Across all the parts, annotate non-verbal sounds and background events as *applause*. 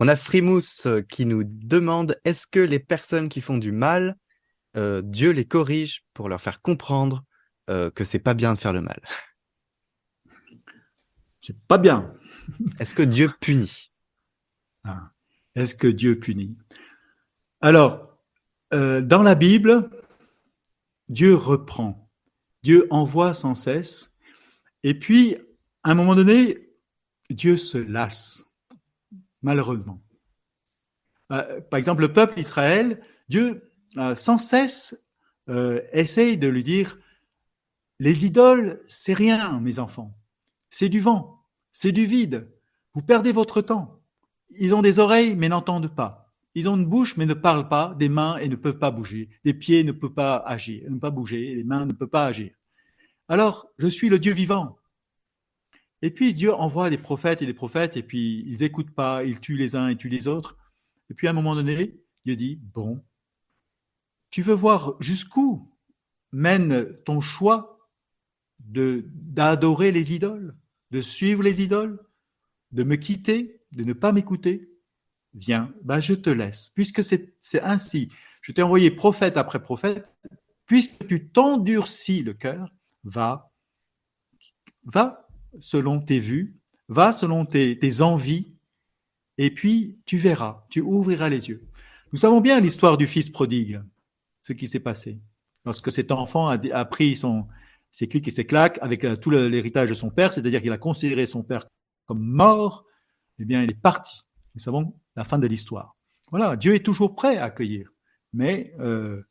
On a Frimous euh, qui nous demande est-ce que les personnes qui font du mal, euh, Dieu les corrige pour leur faire comprendre euh, que c'est pas bien de faire le mal? C'est pas bien. *laughs* Est-ce que Dieu punit? Ah. Est-ce que Dieu punit? Alors, dans la Bible, Dieu reprend, Dieu envoie sans cesse, et puis, à un moment donné, Dieu se lasse malheureusement. Euh, par exemple, le peuple Israël, Dieu euh, sans cesse euh, essaye de lui dire, les idoles, c'est rien, mes enfants. C'est du vent, c'est du vide. Vous perdez votre temps. Ils ont des oreilles, mais n'entendent pas. Ils ont une bouche, mais ne parlent pas, des mains et ne peuvent pas bouger. Des pieds ne peuvent pas agir, ne pas bouger, les mains ne peuvent pas agir. Alors, je suis le Dieu vivant. Et puis Dieu envoie des prophètes et des prophètes, et puis ils n'écoutent pas, ils tuent les uns et tuent les autres. Et puis à un moment donné, Dieu dit, bon, tu veux voir jusqu'où mène ton choix d'adorer les idoles, de suivre les idoles, de me quitter, de ne pas m'écouter? Viens, ben je te laisse, puisque c'est ainsi. Je t'ai envoyé prophète après prophète, puisque tu t'endurcis le cœur, va, va selon tes vues, va selon tes, envies, et puis tu verras, tu ouvriras les yeux. Nous savons bien l'histoire du fils prodigue, ce qui s'est passé. Lorsque cet enfant a, pris son, ses clics et ses claques avec euh, tout l'héritage de son père, c'est-à-dire qu'il a considéré son père comme mort, eh bien, il est parti. Nous savons la fin de l'histoire. Voilà, Dieu est toujours prêt à accueillir. Mais euh,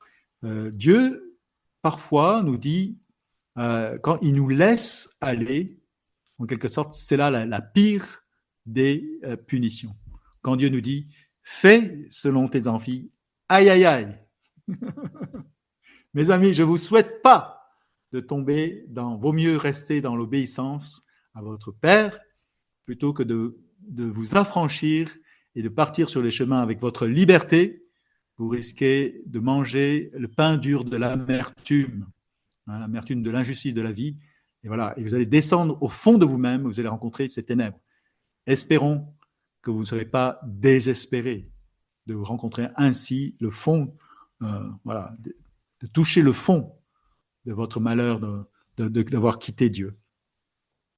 euh, Dieu, parfois, nous dit, quand il nous laisse aller, en quelque sorte, c'est là la, pire des euh, punitions. Quand Dieu nous dit, fais selon tes envies, aïe aïe aïe. *laughs* Mes amis, je vous souhaite pas de tomber dans, vaut mieux rester dans l'obéissance à votre Père plutôt que de, de vous affranchir et de partir sur les chemins avec votre liberté. Vous risquez de manger le pain dur de l'amertume, hein, l'amertume de l'injustice de la vie, et vous allez descendre au fond de vous-même, vous allez rencontrer ces ténèbres. Espérons que vous ne serez pas désespérés de vous rencontrer ainsi le fond, euh, voilà, de, toucher le fond de votre malheur d'avoir quitté Dieu.